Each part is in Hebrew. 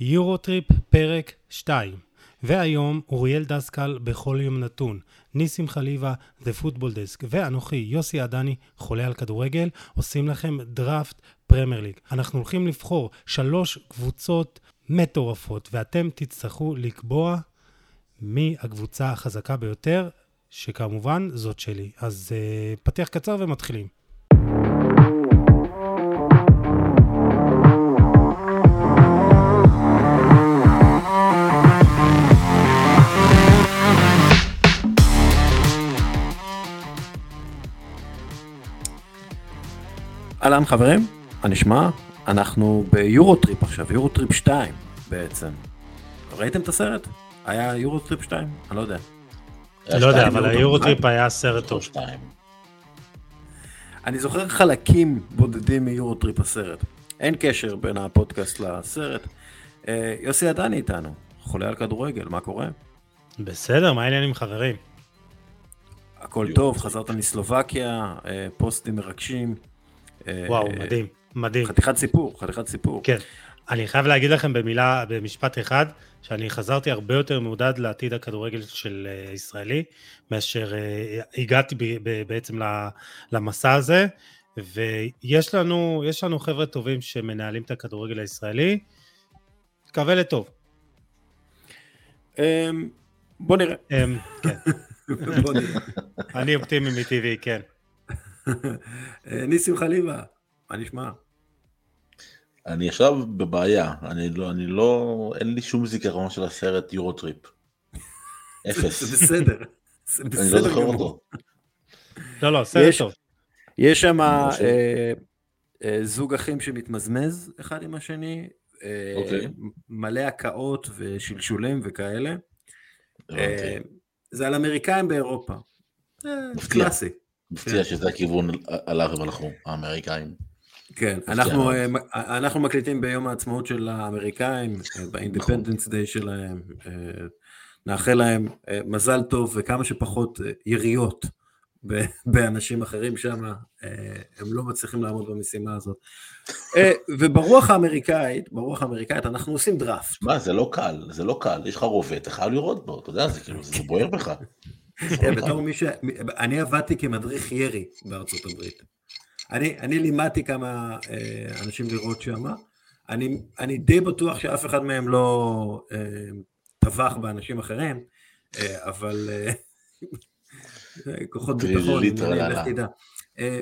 יורוטריפ פרק 2 והיום אוריאל דסקל בכל יום נתון, ניסים חליבה, The Football Desk ואנוכי יוסי עדני, חולה על כדורגל, עושים לכם דראפט פרמייר ליג. אנחנו הולכים לבחור שלוש קבוצות מטורפות ואתם תצטרכו לקבוע מי הקבוצה החזקה ביותר, שכמובן זאת שלי. אז uh, פתיח קצר ומתחילים. אהלן חברים, מה נשמע? אנחנו ביורוטריפ עכשיו, יורוטריפ 2 בעצם. ראיתם את הסרט? היה יורוטריפ 2? אני לא יודע. לא יודע, אבל היורוטריפ היה סרט טוב. אני זוכר חלקים בודדים מיורוטריפ הסרט. אין קשר בין הפודקאסט לסרט. אה, יוסי עדני איתנו, חולה על כדורגל, מה קורה? בסדר, מה העניינים חברים? הכל טוב, חזרת מסלובקיה, אה, פוסטים מרגשים. וואו, אה, מדהים, מדהים. חתיכת סיפור, חתיכת סיפור. כן. אני חייב להגיד לכם במילה, במשפט אחד, שאני חזרתי הרבה יותר מעודד לעתיד הכדורגל של אה, ישראלי, מאשר אה, הגעתי בעצם למסע הזה, ויש לנו, יש לנו חבר'ה טובים שמנהלים את הכדורגל הישראלי, מקווה לטוב. אמ, בוא נראה. אמ, כן. אני אופטימי מטבעי, כן. ניסים חליבה, מה נשמע? אני עכשיו בבעיה, אני לא, אני לא, אין לי שום זיכרון של הסרט יורוטריפ. אפס. זה בסדר. אני לא זוכר אותו. לא, לא, סרט טוב. יש שם אה, אה, זוג אחים שמתמזמז אחד עם השני, אה, אוקיי. מלא הקאות ושלשולים וכאלה. זה על אמריקאים באירופה. קלאסי. מפתיע שזה הכיוון עליו הם הלכו, האמריקאים. כן, אנחנו, אה, אנחנו מקליטים ביום העצמאות של האמריקאים, אה, ב Independence Day שלהם, אה, נאחל להם מזל טוב וכמה שפחות יריות באנשים אחרים שם, הם לא מצליחים לעמוד במשימה הזאת. וברוח האמריקאית, ברוח האמריקאית אנחנו עושים דראפט. מה, זה לא קל, זה לא קל, יש לך רובה, אתה חייב לראות בו, אתה יודע, זה כאילו, זה בוער בך. כן, בתור מי ש... אני עבדתי כמדריך ירי בארצות הברית. אני, אני לימדתי כמה אה, אנשים לראות שם. אני, אני די בטוח שאף אחד מהם לא אה, טבח באנשים אחרים, אה, אבל אה, כוחות ביטחון, לך תדע. אה,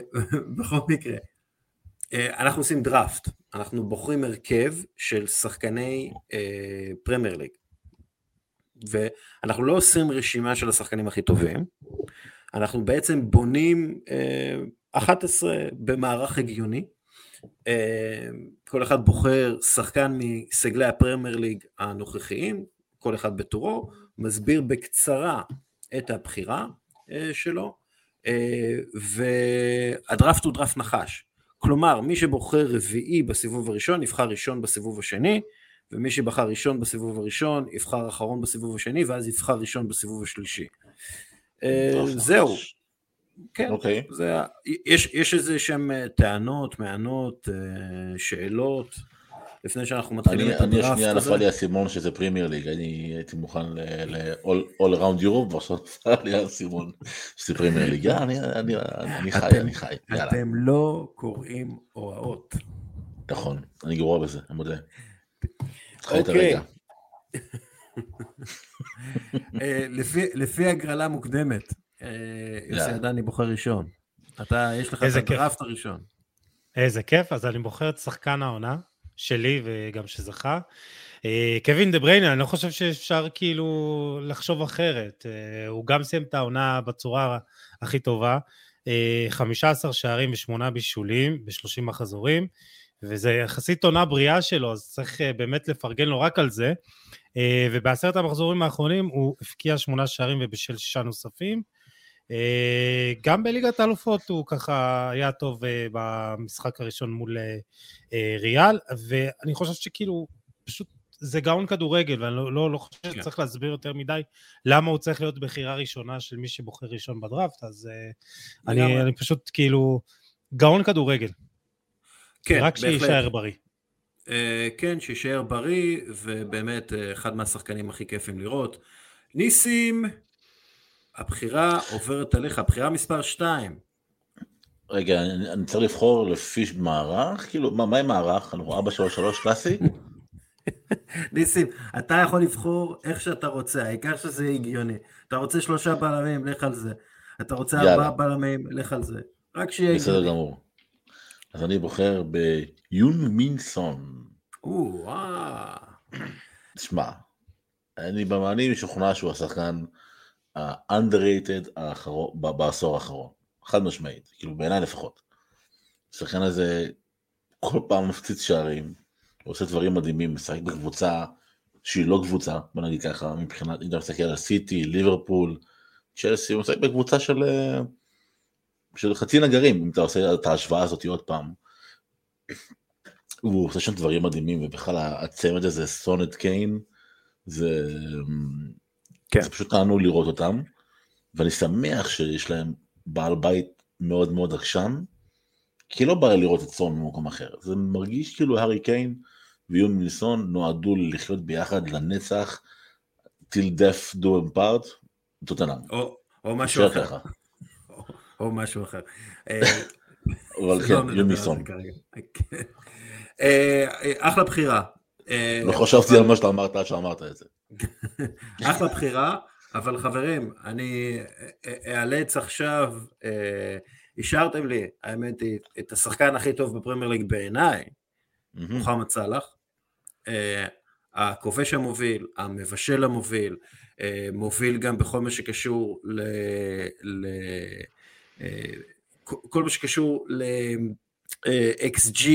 בכל מקרה, אה, אנחנו עושים דראפט, אנחנו בוחרים הרכב של שחקני אה, פרמייר ליג. ואנחנו לא עושים רשימה של השחקנים הכי טובים, אנחנו בעצם בונים אה, 11 במערך הגיוני, אה, כל אחד בוחר שחקן מסגלי הפרמייר ליג הנוכחיים, כל אחד בתורו, מסביר בקצרה את הבחירה אה, שלו, אה, והדראפט הוא דראפט נחש. כלומר, מי שבוחר רביעי בסיבוב הראשון, נבחר ראשון בסיבוב השני, ומי שבחר ראשון בסיבוב הראשון, יבחר אחרון בסיבוב השני, ואז יבחר ראשון בסיבוב השלישי. אה, זהו. כן, אוקיי. זה, יש, יש איזה שהם אה, טענות, מענות, אה, שאלות, לפני שאנחנו מתחילים אני, את הדראפט הזה. אני השנייה נפל לי האסימון שזה פרימייר ליג, אני הייתי מוכן ל-all around Europe, ועכשיו נפל לי האסימון שזה פרימייר ליג. אני, אני, אני חי, אני חי, יאללה. אתם לא קוראים הוראות. נכון, אני גרוע בזה, אני מודה. אוקיי. אה, לפי הגרלה מוקדמת, אה, יוסי עדני בוחר ראשון. אתה, יש לך את הדראפט הראשון. איזה כיף, אז אני בוחר את שחקן העונה, שלי וגם שזכה. אה, קווין דה בריינה, אני לא חושב שאפשר כאילו לחשוב אחרת. הוא גם סיים את העונה בצורה הכי טובה. 15 שערים ושמונה בישולים ב-30 מחזורים. וזה יחסית עונה בריאה שלו, אז צריך אה, באמת לפרגן לו רק על זה. אה, ובעשרת המחזורים האחרונים הוא הפקיע שמונה שערים ובשל שישה נוספים. אה, גם בליגת האלופות הוא ככה היה טוב במשחק הראשון מול ריאל, ואני חושב שכאילו, פשוט זה גאון כדורגל, ואני לא, לא, לא חושב כן. שצריך להסביר יותר מדי למה הוא צריך להיות בחירה ראשונה של מי שבוחר ראשון בדראפט, אז אני, אני פשוט כאילו, גאון כדורגל. כן, רק שיישאר בריא. אה, כן, שישאר בריא, ובאמת אה, אחד מהשחקנים הכי כיפים לראות. ניסים, הבחירה עוברת עליך, הבחירה מספר 2. רגע, אני, אני צריך לבחור לפי מערך? כאילו, מה, מה עם מערך? אנחנו 433 קלאסי? ניסים, אתה יכול לבחור איך שאתה רוצה, העיקר שזה הגיוני. אתה רוצה שלושה בלמים, לך על זה. אתה רוצה. ארבעה בלמים, לך על זה. רק שיהיה בסדר הגיוני. גמור. אז אני בוחר ביון מין סון. אה. תשמע, אני אני משוכנע שהוא השחקן ה-underrated בעשור האחרון. חד משמעית, כאילו בעיניי לפחות. השחקן הזה כל פעם מפציץ שערים, הוא עושה דברים מדהימים, משחק בקבוצה שהיא לא קבוצה, בוא נגיד ככה, מבחינת, אם אתה מסתכל על סיטי, ליברפול, צ'לסי, הוא משחק בקבוצה של, אה, של חצי נגרים, אם אתה עושה את ההשוואה הזאת עוד פעם. הוא עושה שם דברים מדהימים, ובכלל הצמד הזה, סונט קיין, זה, כן. זה פשוט תענוג לראות אותם, ואני שמח שיש להם בעל בית מאוד מאוד עקשן, כי לא בא לראות את סון במקום אחר, זה מרגיש כאילו הארי קיין ויון מילסון נועדו לחיות ביחד לנצח, till death do them part, טוטנאם. או, או משהו אחר. או, משהו אחר. אה, אבל לא כן. כן. אה, אה, אחלה בחירה. לא חשבתי על מה שאתה אמרת עד שאמרת את זה. אחלה בחירה, אבל חברים, אני איאלץ עכשיו, השארתם לי, האמת היא, את השחקן הכי טוב בפרמייר ליג בעיניי. מוחמד סאלח, הכובש המוביל, המבשל המוביל, מוביל גם בכל מה שקשור ל... אה, כל מה שקשור ל-XG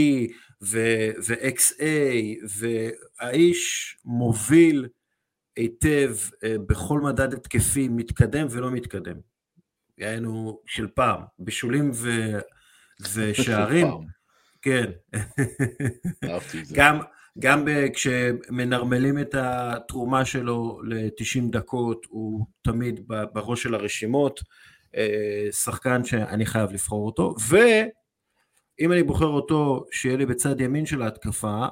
ו-XA, והאיש מוביל היטב אה, בכל מדד התקפי, מתקדם ולא מתקדם. יענו של פעם, בישולים ו... ושערים, כן. גם, גם כשמנרמלים את התרומה שלו ל-90 דקות, הוא תמיד בראש של הרשימות, אה, שחקן שאני חייב לבחור אותו, ואם אני בוחר אותו, שיהיה לי בצד ימין של ההתקפה,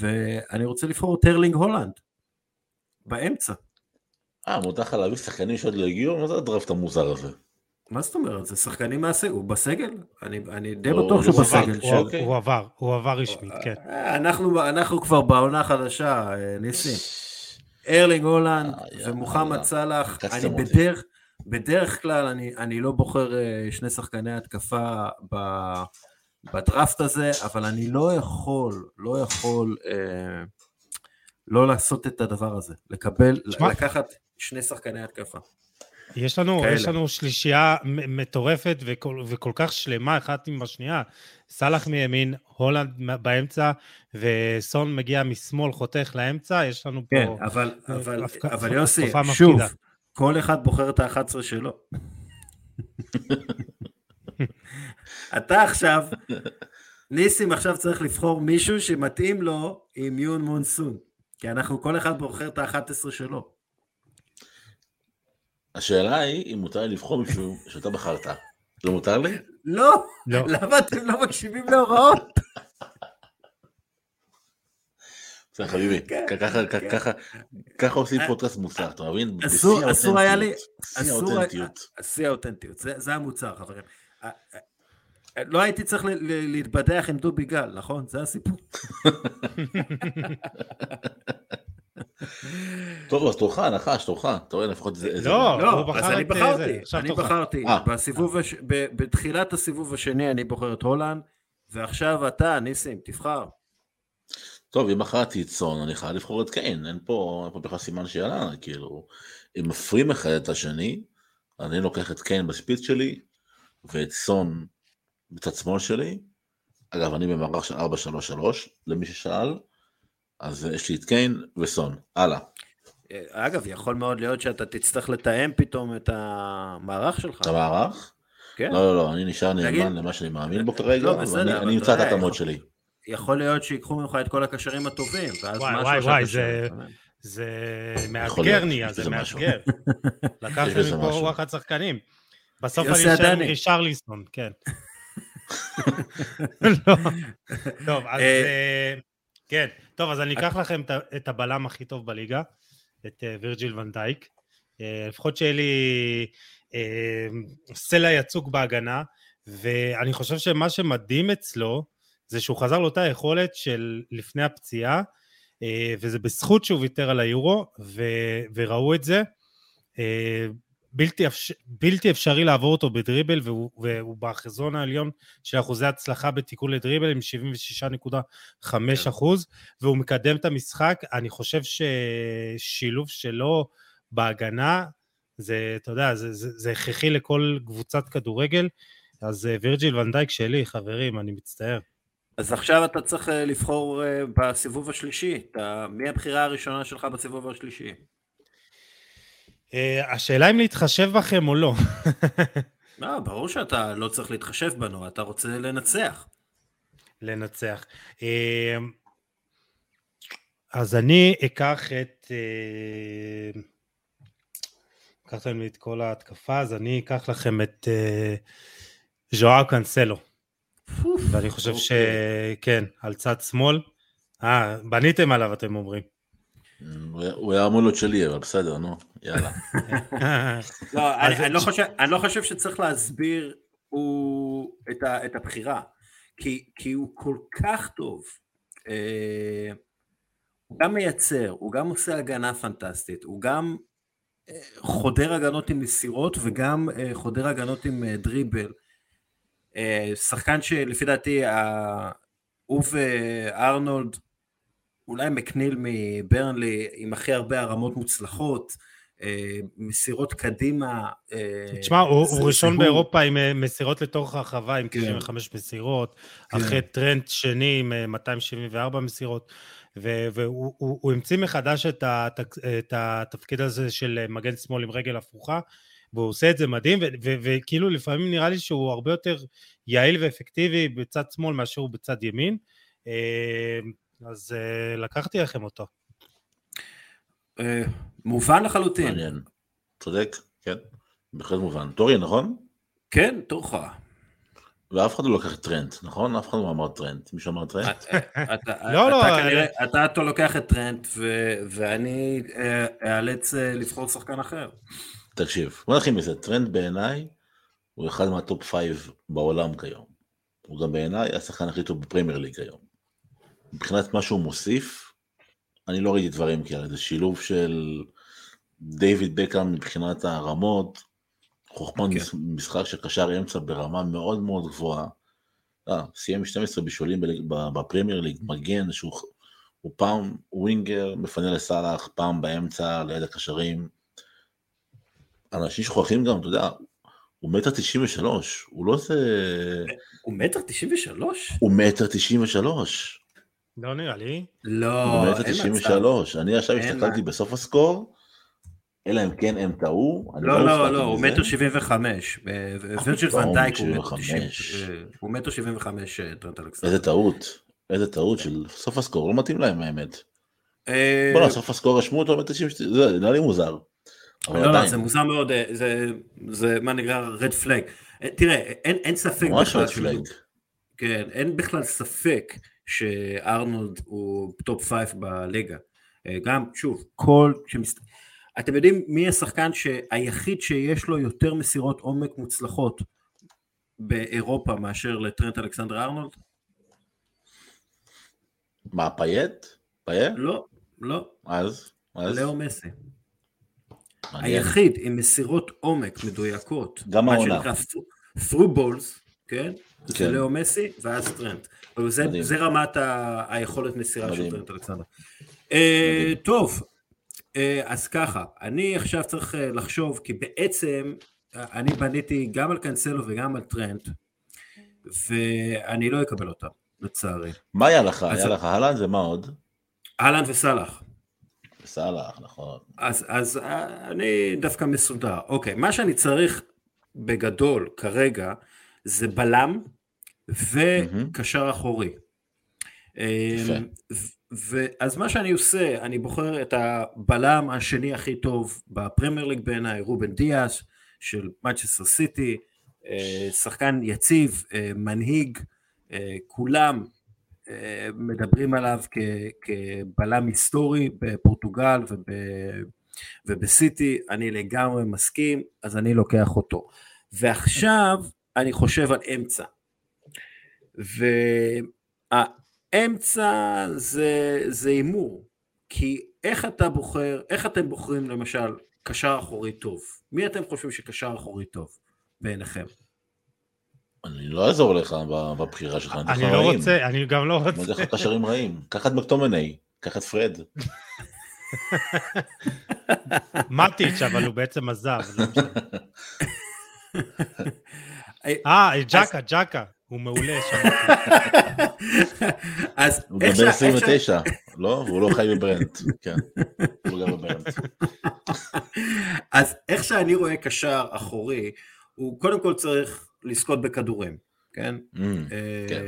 ואני רוצה לבחור את הרלינג הולנד, באמצע. אה, מותר לך להביא שחקנים שעוד לא הגיעו? מה זה הדראפט המוזר הזה? מה זאת אומרת? זה שחקנים מהסגל, הוא בסגל? אני, אני די הוא- בטוח הוא שהוא עבר, בסגל. הוא- של... אוקיי. הוא עבר, הוא עבר רשמית, כן. אה, אנחנו, אנחנו כבר בעונה החדשה, אה, ניסים. ארלינג הולנד אה, ומוחמד. סאלח, אני. בדרך, בדרך כלל אני, אני לא בוחר אה, שני שחקני התקפה ב- בדראפט הזה, אבל אני לא יכול, לא יכול אה, לא לעשות את הדבר הזה, לקבל, תשמע. לקחת שני שחקני התקפה. יש לנו, כאלה. יש לנו שלישייה מטורפת וכל, וכל כך שלמה אחת עם השנייה. סאלח מימין, הולנד באמצע, וסון מגיע משמאל, חותך לאמצע, יש לנו פה... כן, אבל, אה, אבל, הפק- אבל יוסי, שוב, מפחידה. כל אחד בוחר את ה-11 שלו. אתה עכשיו, ניסים עכשיו צריך לבחור מישהו שמתאים לו עם יון מונסון, כי אנחנו, כל אחד בוחר את ה-11 שלו. השאלה היא אם מותר לי לבחור מישהו שאתה בחרת. לא מותר לי? לא, לא. למה אתם לא מקשיבים להוראות? בסדר חביבי, כן, ככה- כן. ככה- ככה עושים פודקאסט מוסר, אתה מבין? אסור- היה לי- אסור- האותנטיות. שיא האותנטיות, זה, זה המוצר, חברים. אה, אה, לא הייתי צריך ל- ל- להתבדח עם דובי גל, נכון? זה הסיפור. טוב, אז תורך, נחש, תורך. אתה רואה לפחות זה... זה- לא, לא, אז אני אה, בחרתי, אני. בחרתי, אה. בתחילת הסיבוב השני אני בוחר את הולנד, ועכשיו אתה, ניסים, תבחר. טוב, אם בחרתי את סון, אני חייב לבחור את קיין, אין פה פה בכלל סימן שאלה, כאילו, אם מפרים אחד את השני, אני לוקח את קיין בספיץ שלי, ואת סון בצד שמאל שלי. אגב, אני במערך של 4-3-3, למי ששאל, אז יש לי את קיין וסון. הלאה. אה, אגב, יכול מאוד להיות שאתה תצטרך לתאם פתאום את המערך שלך. את המערך? כן, לא, לא, לא, אני נשאר נאמן למה שאני מאמין בו כרגע, לא, בסדר, אני- אמצא את ההתאמות שלי. יכול להיות שיקחו ממך את כל הקשרים הטובים, ואז וואי, משהו וואי, וואי, קשה. זה- זה מאתגר נהיה, זה. מאתגר. לקחתם בזה מפה. וואחד שחקנים. בסוף אני אשאר עם. רישרליסון, כן. לא. טוב, אז אה, אה, כן, טוב, אז אני אקח לכם את הבלם הכי טוב בליגה, את אה, וירג'יל ונדייק. לפחות שיהיה לי סלע יצוק בהגנה, ואני חושב שמה שמדהים אצלו, זה שהוא חזר לאותה יכולת של לפני הפציעה, וזה בזכות שהוא ויתר על היורו, ו, וראו את זה. בלתי, אפשר, בלתי אפשרי לעבור אותו בדריבל, והוא, והוא בחזון העליון של אחוזי הצלחה בתיקון לדריבל עם 76.5 כן. אחוז, והוא מקדם את המשחק. אני חושב ששילוב שלו בהגנה, זה, אתה יודע, זה, זה, זה הכרחי לכל קבוצת כדורגל. אז אה, וירג'יל ונדייק שלי, חברים, אני מצטער. אז עכשיו אתה צריך אה, לבחור אה, בסיבוב השלישי. אתה, מי הבחירה הראשונה שלך בסיבוב השלישי? אה, השאלה אם להתחשב בכם או לא. לא, ברור שאתה לא צריך להתחשב בנו, אתה רוצה לנצח. לנצח. אז אני אקח את... לקחתם לי את כל ההתקפה, אז אני אקח לכם את ז'ואר קאנסלו. ואני חושב אוקיי. שכן, על צד שמאל. אה, בניתם עליו אתם אומרים. הוא היה אמור להיות שלי, אבל בסדר, נו, יאללה. לא, אני לא, לא חושב שצריך להסביר את הבחירה, כי הוא כל כך טוב. אה, הוא גם מייצר, הוא גם עושה הגנה פנטסטית, הוא גם אה, חודר הגנות עם מסירות וגם אה, חודר הגנות עם דריבל. שחקן שלפי דעתי, הוא וארנולד אולי מקניל מברנלי עם הכי הרבה הרמות מוצלחות, אה, מסירות קדימה. אה, תשמע, הוא, הוא ראשון באירופה עם אה, מסירות לתוך הרחבה, עם כן. 95 מסירות, כן. אחרי טרנד שני עם 274 מסירות, והוא המציא מחדש את, הת, את התפקיד הזה של מגן שמאל עם רגל הפוכה, והוא עושה את זה מדהים, וכאילו לפעמים נראה לי שהוא הרבה יותר יעיל ואפקטיבי בצד שמאל מאשר הוא בצד ימין. אז אה, לקחתי לכם אותו. אה, מובן לחלוטין. מעניין. צודק, כן. בהחלט מובן. תורי, נכון? כן, תורך. ואף אחד לא לקח טרנט, נכון? אף אחד לא אמר טרנד. מישהו אמר טרנד? לא, לא. אתה אתה לוקח את טרנט, ואני אאלץ לבחור שחקן אחר. תקשיב, בוא נתחיל מזה. טרנט בעיניי הוא אחד מה top five בעולם כיום. הוא גם בעיניי השחקן הכי טוב בפרמייר ליג היום. מבחינת מה שהוא מוסיף, אני לא ראיתי דברים כאלה, זה שילוב של דיוויד בקאם מבחינת הרמות, חוכמת okay. כן. משחק של קשר אמצע ברמה מאוד מאוד גבוהה. אה, סיים 12 בישולים בפרמייר ליג, מגן שהוא הוא פעם ווינגר, מפנה לסאלח, פעם באמצע ליד הקשרים. אנשים שוכחים גם, אתה יודע, הוא מטר תשעים ושלוש, הוא לא זה... הוא מטר תשעים ושלוש? הוא מטר תשעים ושלוש. לא נראה לי. לא, אין מצב. 93, אני עכשיו הסתכלתי בסוף הסקור, אלא אם כן הם טעו. לא, לא, לא, הוא מטר שבעים וחמש. וירג'יל ונדייק הוא מטר שבעים וחמש, טרנט אלכסנדר. איזה טעות, איזה טעות של סוף הסקור, לא מתאים להם האמת. אה, בוא'נה, סוף הסקור רשמו אותו מטר שבעים, זה נראה לי מוזר. לא, לא, זה מוזר מאוד, אה, זה מה נקרא red flag. אה, תראה, אין ספק. ממש red flag. כן, אין בכלל ספק שארנולד הוא top five בליגה. אה, גם, שוב, כל... שמסת... אתם יודעים מי השחקן היחיד שיש לו יותר מסירות עומק מוצלחות באירופה מאשר לטרנט אלכסנדר ארנולד? מה, פאייט? פאייט? לא, לא. אז? אז? לאו מסי. היחיד עם מסירות עומק מדויקות. גם העונה. מה שנקרא through balls, כן? זה כן. לאו מסי ואז טרנט. זה, זה רמת ה, היכולת מסירה. של טרנט אלכסנדר. טוב, אה, אז ככה, אני עכשיו צריך אה, לחשוב, כי בעצם אה, אני בניתי גם על קאנסלו וגם על טרנט, ואני לא אקבל אותם, לצערי. מה היה לך? היה לך אהלן ומה עוד? אהלן וסאלח. וסאלח, נכון. אז, אז אני דווקא מסודר. אוקיי, מה שאני צריך בגדול כרגע זה בלם וקשר אחורי. אמ, אז מה שאני עושה, אני בוחר את הבלם השני הכי טוב בפרמייר ליג בעיניי, רובן דיאס של מצ'סטר סיטי, אה, שחקן יציב, אה, מנהיג, אה, כולם מדברים עליו כבלם היסטורי בפורטוגל וב, ובסיטי, אני לגמרי מסכים, אז אני לוקח אותו. ועכשיו אני חושב על אמצע. והאמצע זה הימור, כי איך אתה בוחר, איך אתם בוחרים למשל קשר אחורי טוב? מי אתם חושבים שקשר אחורי טוב בעיניכם? אני לא אעזור לך בבחירה שלך, אני אני לא רוצה, אני גם לא רוצה. אני יודע לך קשרים רעים, קח את מקטומני, קח את פרד. מטיץ', אבל הוא בעצם עזב. לא אה, ג'קה, ג'קה. הוא מעולה, אז הוא גם בן 29, לא? והוא לא חי בברנט, כן. הוא גם בברנט. אז איך שאני רואה קשר אחורי, הוא קודם כל צריך לזכות בכדורים, כן? Mm, אה, כן.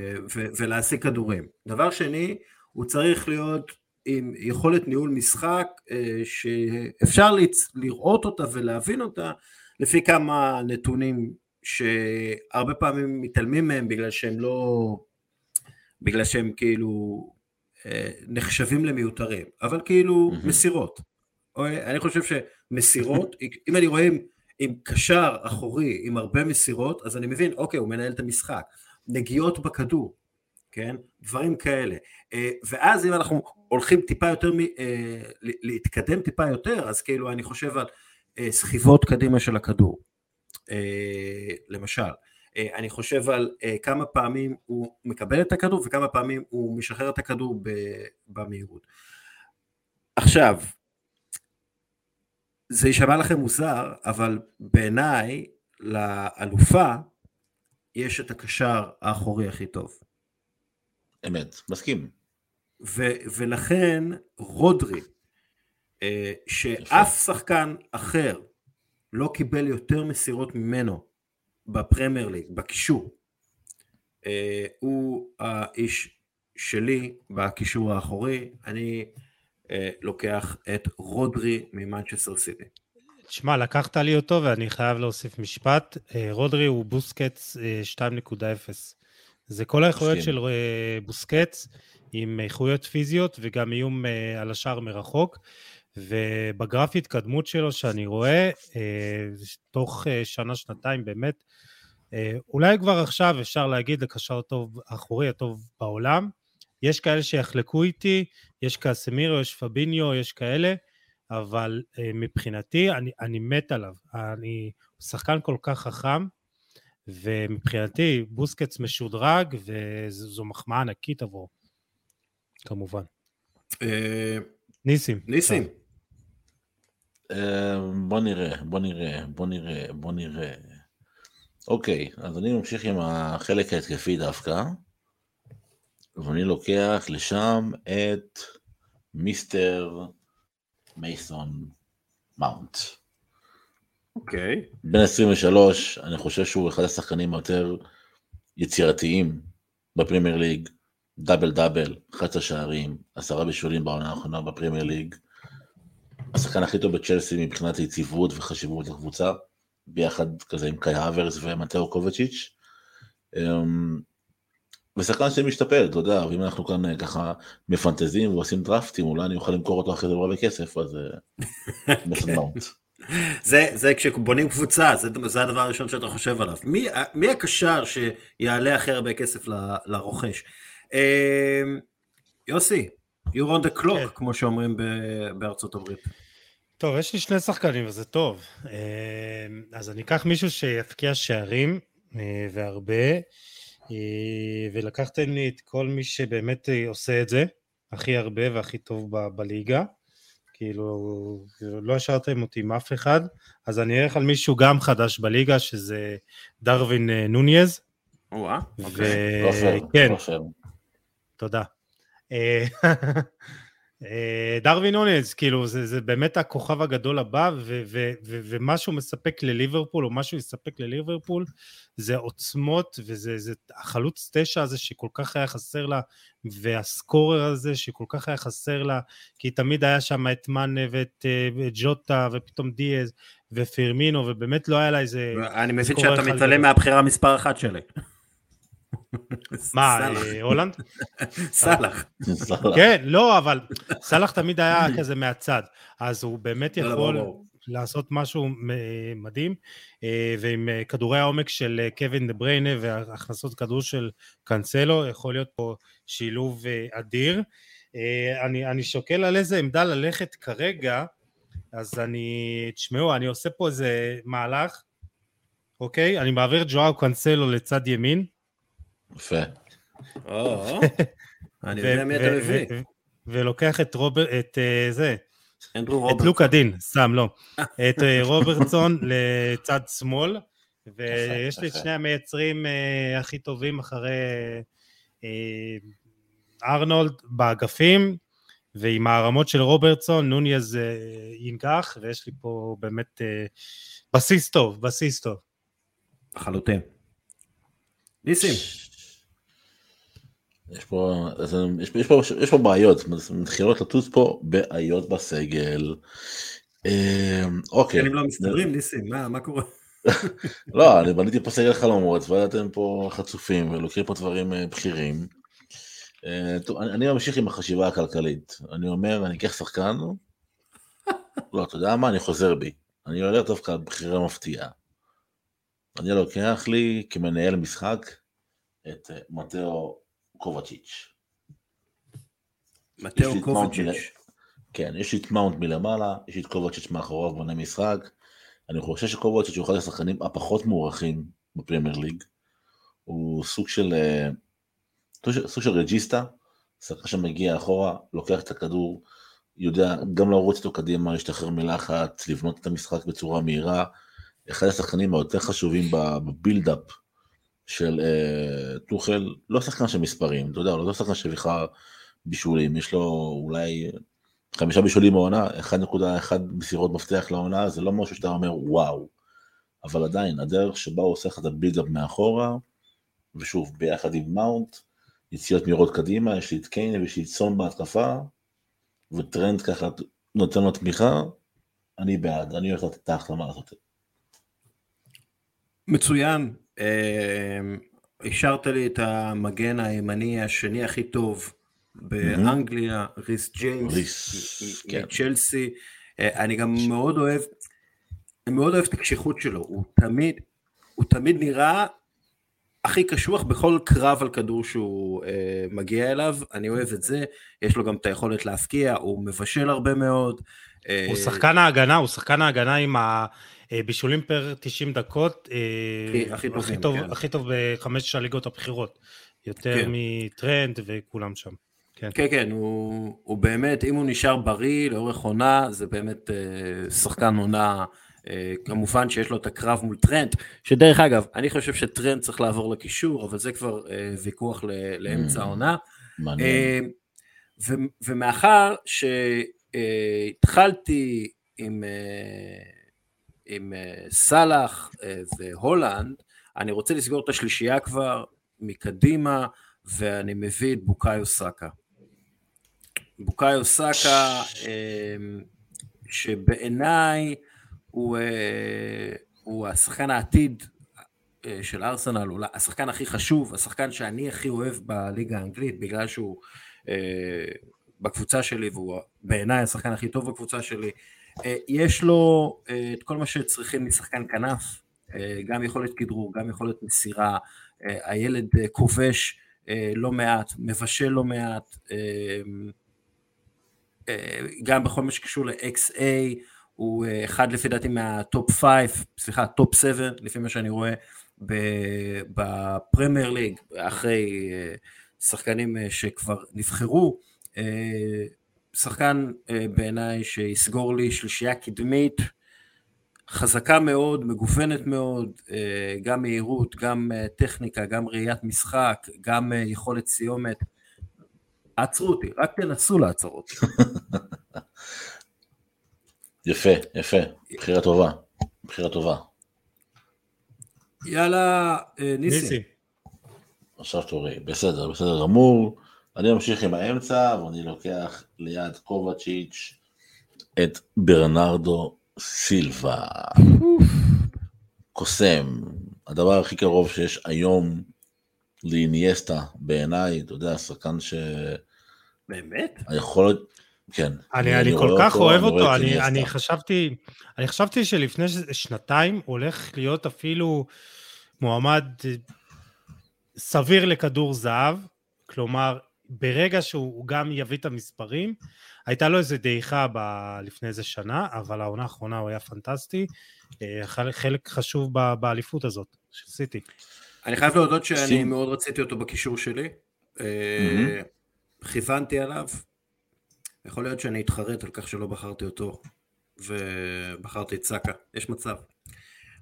ולהשיג כדורים. דבר שני, הוא צריך להיות עם יכולת ניהול משחק אה, שאפשר לראות אותה ולהבין אותה לפי כמה נתונים שהרבה פעמים מתעלמים מהם בגלל שהם לא, בגלל שהם כאילו אה, נחשבים למיותרים, אבל כאילו mm-hmm. מסירות. אני חושב שמסירות, אם אני רואה עם, קשר אחורי עם הרבה מסירות, אז אני מבין, אוקיי, הוא מנהל את המשחק. נגיעות בכדור, כן? דברים כאלה. אה, ואז אם אנחנו הולכים טיפה יותר, אה, להתקדם טיפה יותר, אז כאילו אני חושב על סחיבות קדימה של הכדור. אה, למשל. אה, אני חושב על אה, כמה פעמים הוא מקבל את הכדור וכמה פעמים הוא משחרר את הכדור במהירות. עכשיו, זה יישמע לכם מוזר, אבל בעיניי לאלופה יש את הקשר האחורי הכי טוב. אמת, מסכים. ו- ולכן רודרי, שאף שחקן אחר לא קיבל יותר מסירות ממנו בפרמייר ליג, בקישור. אה, הוא האיש שלי בקישור האחורי, אני אה, לוקח את רודרי ממנצ'סטר סיטי. תשמע, לקחת לי אותו ואני חייב להוסיף משפט. אה, רודרי הוא בוסקץ 2.0. זה כל האיכויות של בוסקץ עם איכויות פיזיות וגם איום על השער מרחוק. ובגרף התקדמות שלו שאני רואה, אה, תוך אה, שנה-שנתיים באמת, אה, אולי כבר עכשיו אפשר להגיד לקשר טוב, האחורי הטוב בעולם. יש כאלה שיחלקו איתי, יש קאסמירו, יש פביניו, יש כאלה, אבל מבחינתי אני, אני מת עליו. אני, שחקן כל כך חכם, ומבחינתי בוסקץ משודרג, וזו מחמאה ענקית עבורו, כמובן. ניסים. ניסים. אה, בוא נראה, בוא נראה, בוא נראה, בוא נראה. אוקיי, אז אני ממשיך עם החלק ההתקפי דווקא, ואני לוקח לשם את מיסטר מייסון מאונט. אוקיי. בן 23, אני חושב שהוא אחד השחקנים היותר יצירתיים בפרימייר ליג, double double, 11 שערים, עשרה בישולים בעונה האחרונה בפרימייר ליג. השחקן הכי טוב בצ'לסי מבחינת היציבות וחשיבות לקבוצה, ביחד כזה עם קאי האברץ ומטאו קובצ'יץ'. אמ, ושחקן שמשתפר, אתה יודע, ואם אנחנו כאן אה, ככה מפנטזים ועושים דרפטים, אולי אני אוכל למכור אותו אחרי זה בהרבה כסף, אז. אה, זה, זה כשבונים קבוצה, זה, זה הדבר הראשון שאתה חושב עליו. מי, מי הקשר שיעלה הכי הרבה כסף ל, לרוכש? אמ, יוסי, you're on the clock, כן. כמו שאומרים בארצות הברית. טוב, יש לי שני שחקנים וזה טוב. אה, אז אני אקח מישהו שיפקיע שערים אה, והרבה, אה, ולקחתם לי את כל מי שבאמת עושה את זה, הכי הרבה והכי טוב ב- בליגה. כאילו, לא השארתם אותי עם אף אחד, אז אני אלך על מישהו גם חדש בליגה, שזה דרווין נוניז. או-אה, אוקיי. כן, תודה. אה, דרווין אונז, כאילו, זה, זה באמת הכוכב הגדול הבא, ו, ו, ו, ומה שהוא מספק לליברפול, או מה שהוא יספק לליברפול, זה עוצמות, וזה זה החלוץ תשע הזה שכל כך היה חסר לה, והסקורר הזה שכל כך היה חסר לה, כי תמיד היה שם את מאנה ואת uh, ג'וטה, ופתאום דיאז, ופירמינו, ובאמת לא היה לה איזה... אני מבין שאתה מתעלם מהבחירה מספר אחת שלי. מה. אה, הולנד? סאלח. כן, לא, אבל סאלח תמיד היה כזה מהצד, אז הוא באמת לא, לא, יכול. לעשות משהו מ- מדהים, אה, ועם אה, כדורי העומק של אה, קווין דה בריינה והכנסות כדור של קאנסלו, יכול להיות פה שילוב אה, אדיר. אה, אני, אני שוקל על איזה עמדה ללכת כרגע, אז אני, תשמעו, אני עושה פה איזה מהלך, אוקיי? אני מעביר את ג'ואר קאנסלו לצד ימין, יפה. אני יודע מי אתה מביא. ולוקח את רוברט, את אה, זה, אנדרו את. לוקה דין, סתם לא. את אה, רוברטסון לצד שמאל, ויש לי את. שני המייצרים אה, הכי טובים אחרי ארנולד באגפים, ועם הערמות של רוברטסון, נוניז אה, ינגח, ויש לי פה באמת בסיס טוב, בסיס טוב. לחלוטין. ניסים. יש פה, אז יש, יש, פה, יש פה בעיות, מתחילות לטוס פה בעיות בסגל. אה, אוקיי. הם לא מסתדרים, ניסים, מה מה קורה? לא, אני בניתי פה סגל חלומות, ואתם פה חצופים ולוקחים פה דברים אה, בכירים. אה, טוב, אני, אני ממשיך עם החשיבה הכלכלית. אני אומר, אני אקח שחקן, לא, אתה יודע מה, אני חוזר בי. אני הולך דווקא על בחירה מפתיעה. אני לוקח לי כמנהל משחק את אה, מתאו קובצ'יץ'. מתאו קובצ'יץ'. כן, יש לי את מאונט מלמעלה, יש לי את קובצ'יץ' מאחוריו בונה משחק. אני חושב שקובצ'יץ' הוא אחד השחקנים הפחות מוערכים בפרמייר ליג. הוא סוג של, אה, סוג של- regista, שחקן שמגיע אחורה, לוקח את הכדור, יודע גם לרוץ איתו קדימה, להשתחרר מלחץ, לבנות את המשחק בצורה מהירה. אחד השחקנים היותר חשובים ב build-up של אה, טוחל, לא שחקן של מספרים, אתה יודע, לא שחקן של לך בישולים, יש לו אולי חמישה בישולים בעונה, 1.1 מסירות מפתח לעונה, זה לא משהו שאתה אומר וואו, אבל עדיין, הדרך שבה הוא עושה לך את ה build-up מאחורה, ושוב, ביחד עם מאונט, יציאות מהירות קדימה, יש לי את קיין ויש לי את סון בהתקפה, וטרנט ככה נותן לו תמיכה, אני בעד, אני לתת את ההחלמה הזאת. מצוין. אה, השארת לי את המגן הימני השני הכי טוב באנגליה, ריס ג'יימס, כן. מצ'לסי. אה, אני גם מאוד אוהב, אני מאוד אוהב את הקשיחות שלו, הוא תמיד, הוא תמיד נראה הכי קשוח בכל קרב על כדור שהוא אה, מגיע אליו, אני אוהב את זה, יש לו גם את היכולת להפקיע, הוא מבשל הרבה מאוד. אה, הוא שחקן ההגנה, הוא שחקן ההגנה עם הבישולים פר 90 דקות, אה, הכי- הכי טובים, הכי טוב- כן. הכי טוב בחמש הליגות הבכירות, יותר כן. מטרנד וכולם שם. כן. כן, כן, הוא, הוא באמת, אם הוא נשאר בריא לאורך עונה, זה באמת אה, שחקן עונה, אה, כמובן שיש לו את הקרב מול טרנט, שדרך אגב, אני חושב שטרנט צריך לעבור לקישור, אבל זה כבר אה, ויכוח ל, לאמצע Mm. העונה. אה, ו, ומאחר שהתחלתי עם, אה, עם אה, סאלח אה, והולנד, אני רוצה לסגור את השלישייה כבר מקדימה, ואני מביא את בוקאיו סאקה. בוקאיו סאקה, אה, שבעיניי הוא, אה, הוא השחקן העתיד של ארסנל, אולי השחקן הכי חשוב, השחקן שאני הכי אוהב בליגה האנגלית, בגלל שהוא בקבוצה שלי, והוא בעיניי השחקן הכי טוב בקבוצה שלי. אה, יש לו אה, את כל מה שצריכים משחקן כנף, אה, גם יכולת כדרור, גם יכולת מסירה, הילד כובש לא מעט, מבשל לא מעט, גם בכל מה שקשור ל-XA, הוא אחד לפי דעתי מה top 5, סליחה, top 7, לפי מה שאני רואה בפרמייר ליג, אחרי שחקנים שכבר נבחרו. שחקן אה, בעיניי שיסגור לי שלישייה קדמית, חזקה מאוד, מגוונת מאוד, אה, גם מהירות, גם אה, טכניקה, גם ראיית משחק, גם אה, יכולת סיומת. עצרו אותי, רק תנסו לעצור אותי. יפה, יפה, בחירה טובה, בחירה טובה. יאללה, ניסים. ניסי. עכשיו תורי, בסדר, בסדר גמור. אני ממשיך עם האמצע, ואני לוקח ליד קובצ'יץ' את ברנרדו סילבה. קוסם, הדבר הכי קרוב שיש היום לאיניאסטה, בעיניי, אתה יודע, שחקן ש... באמת? היכולת, כן. אני, אני כל כך אוהב אותו, אני, אני חשבתי, אני חשבתי שלפני שנתיים הולך להיות אפילו מועמד סביר לכדור זהב, כלומר, ברגע שהוא גם יביא את המספרים, הייתה לו איזה דעיכה ב- לפני איזה שנה, אבל העונה האחרונה הוא היה פנטסטי, אה, חלק חשוב ב- באליפות הזאת של סיטי. אני חייב להודות שאני שים. מאוד רציתי אותו בקישור שלי, mm-hmm. כיוונתי עליו, יכול להיות שאני אתחרט על כך שלא בחרתי אותו, ובחרתי את סאקה, יש מצב.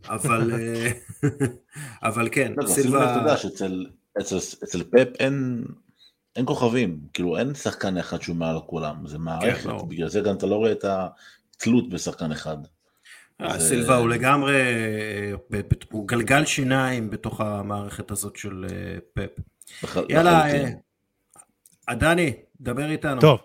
אבל, אה, אבל כן, לא, סילבה... אתה יודע שאצל פפ אין, אין כוכבים, כאילו אין שחקן אחד שהוא מעל כולם, זה מערכת, כן, לא. בגלל זה גם אתה לא רואה את התלות בשחקן אחד. אה, סילבה הוא לגמרי, אה, הוא גלגל שיניים בתוך המערכת הזאת של פפ. יאללה, עדני, דבר איתנו. טוב,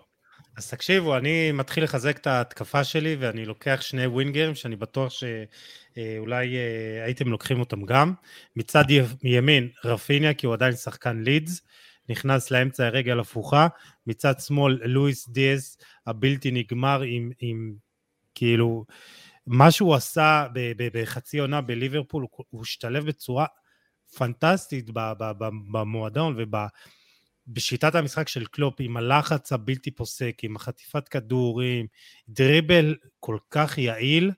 אז תקשיבו, אני מתחיל לחזק את ההתקפה שלי ואני לוקח שני ווינגרים שאני בטוח שאולי הייתם לוקחים אותם גם. מצד ימין רפיניה כי הוא עדיין שחקן לידס, נכנס לאמצע הרגל הפוכה, מצד שמאל לואיס דיאס הבלתי נגמר עם, עם כאילו מה שהוא עשה בחצי עונה בליברפול, הוא השתלב בצורה פנטסטית במועדון ובשיטת המשחק של קלופ, עם הלחץ הבלתי פוסק, עם החטיפת כדורים, דריבל כל כך יעיל,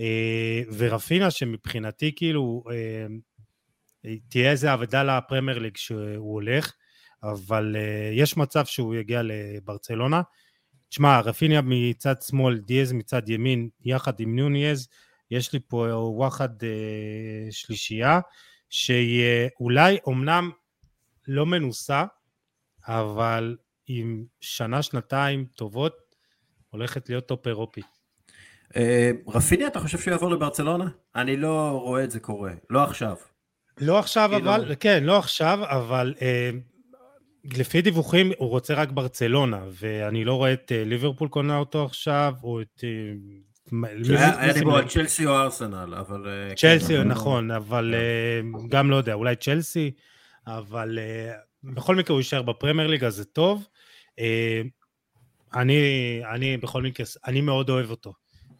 אה, ורפינה שמבחינתי כאילו אה, תהיה איזה אבדה לפרמייר ליג שהוא הולך, אבל אה, יש מצב שהוא יגיע לברצלונה. תשמע, רפיניה מצד שמאל, דיאז מצד ימין, יחד עם ניוניאז, יש לי פה וואחד אה, שלישייה, שהיא אולי אומנם לא מנוסה, אבל עם שנה, שנתיים טובות, הולכת להיות טופ אירופי. אה, רפיניה, אתה חושב שהוא יעבור לברצלונה? אני לא רואה את זה קורה, לא עכשיו. לא עכשיו, כאילו- אבל, כן, לא עכשיו, אבל לפי דיווחים הוא רוצה רק ברצלונה, ואני לא רואה את אה, ליברפול קונה אותו עכשיו, או את... אה, היה דיבור על צ'לסי או ארסנל, אבל... אה, צ'לסי, כן, נכון, אבל כן. גם לא יודע, אולי צ'לסי, אבל בכל מקרה הוא יישאר בפרמייר ליג, אז זה טוב. אני, אני בכל מקרה, אני מאוד אוהב אותו.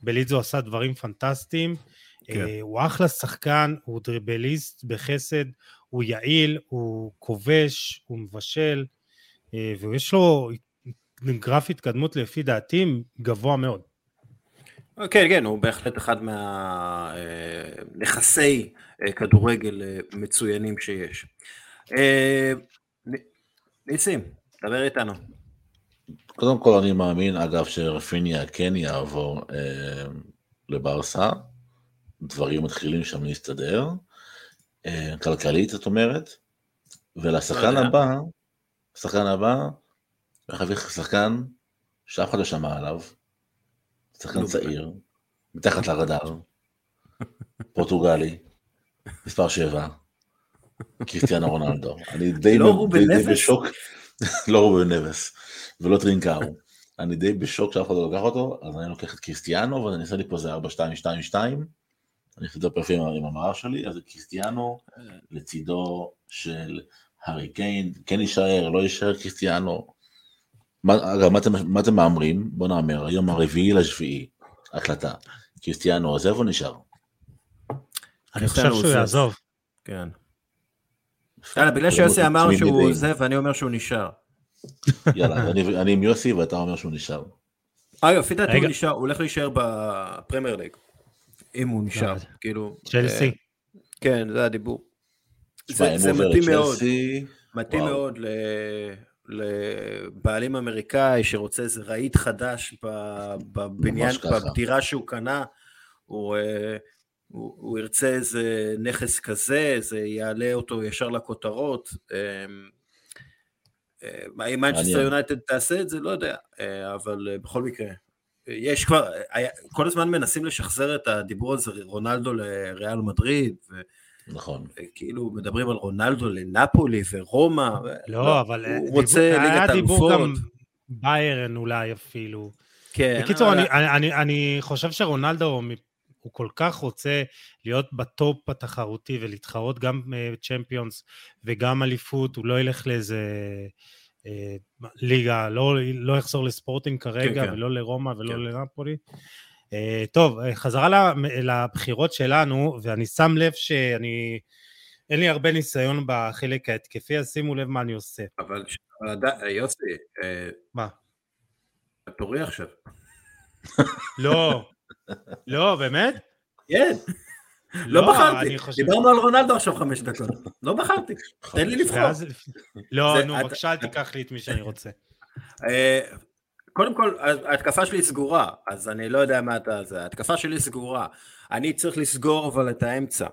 בלידס הוא עשה דברים פנטסטיים, כן. הוא אחלה שחקן, הוא דריבליסט בחסד, הוא יעיל, הוא כובש, הוא מבשל, אה, ויש לו גרף התקדמות לפי דעתי גבוה מאוד. כן, כן, הוא בהחלט אחד מהנכסי אה, כדורגל אה, מצוינים שיש. ניסים, דבר איתנו. קודם כל אני מאמין, אגב, שרפיניה כן יעבור אה, לברסה, דברים מתחילים שם להסתדר. אה, כלכלית זאת אומרת, ולשחקן הבא, השחקן הבא, הולך להביא שחקן שאף אחד לא שמע עליו, שחקן צעיר, מתחת לרדאר, פורטוגלי, מספר 7, קריסטיאנו רונלדו. אני די, לא בשוק, לא רובן נבס, ולא טרינקאו. אני די בשוק שאף אחד לא לוקח אותו, אז אני לוקח את קריסטיאנו, ואני אעשה לי פה זה 4-2-2-2, אני חושב את עם המראה שלי, אז קריסטיאנו לצידו של הארי קיין, כן יישאר, לא יישאר קריסטיאנו. אגב, מה אתם, מה אתם מהמרים? בוא נאמר, היום הרביעי לשביעי, הקלטה. קריסטיאנו עוזב או נשאר? אני חושב שהוא יעזוב. כן. יאללה, בגלל שיוסי אמר שהוא עוזב, אני אומר שהוא נשאר. יאללה, אני עם יוסי ואתה אומר שהוא נשאר. אגב, לפי דעתי הוא נשאר, הוא הולך להישאר בפרמייר ליג. אם הוא נשאר, כאילו... צ'לסי. אה, כן, זה הדיבור. זה מתאים מאוד, מתאים מאוד לבעלים אמריקאי שרוצה איזה רהיט חדש בבניין, בדירה שהוא קנה, הוא, אה, הוא, הוא ירצה איזה נכס כזה, זה יעלה אותו ישר לכותרות. האם אה, מנצ'סטר יונייטד תעשה את זה? לא יודע, אבל בכל מקרה, יש כבר, כל הזמן מנסים לשחזר את הדיבור הזה, רונלדו לריאל מדריד, ו... נכון. כאילו מדברים על רונלדו לנפולי ורומא, לא, ו... אבל הוא דיבור, רוצה ליגת האלופות. גם ביירן אולי אפילו. כן. בקיצור, אבל... אני, אני, אני חושב שרונלדו הוא כל כך רוצה להיות בטופ התחרותי ולהתחרות גם צ'מפיונס וגם אליפות, הוא לא ילך לאיזה אה, ליגה, לא, לא יחזור לספורטינג כרגע, כן, כן. ולא לרומא ולא כן. לנפולי. אה, טוב, אה, חזרה לבחירות שלנו, ואני שם לב שאני... אין לי הרבה ניסיון בחלק ההתקפי, אז שימו לב מה אני עושה. אבל יוסי, מה? תורי עכשיו. לא, לא, באמת? כן. לא, לא בחרתי, דיברנו על רונלדו עכשיו חמש דקות, לא בחרתי, תן לי לבחור. לא, נו, בבקשה אל תיקח לי את מי שאני רוצה. אה, קודם כל, ההתקפה שלי סגורה, אז אני לא יודע מה אתה... זה. ההתקפה שלי סגורה. אני צריך לסגור אבל את האמצע.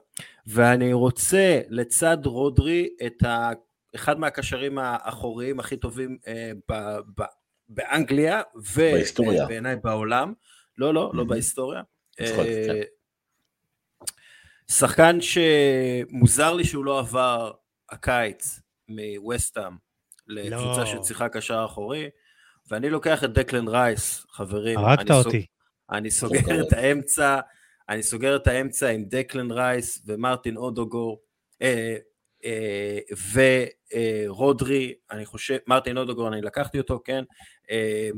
ואני רוצה לצד רודרי את ה... אחד מהקשרים האחוריים הכי טובים אה, ב... ב... באנגליה, ובעיניי בעולם. לא, לא, לא בהיסטוריה. אה, שחקן שמוזר לי שהוא לא עבר הקיץ מווסטהאם לקבוצה לא. שצריכה קשר אחורי. ואני לוקח את דקלן רייס, חברים. הרגת אני אותי. סוג, אני סוגר את האמצע, אני סוגר את האמצע עם דקלן רייס ומרטין אודוגור, אה, אה, ורודרי, אני חושב, מרטין אודוגור, אני לקחתי אותו, כן? אה,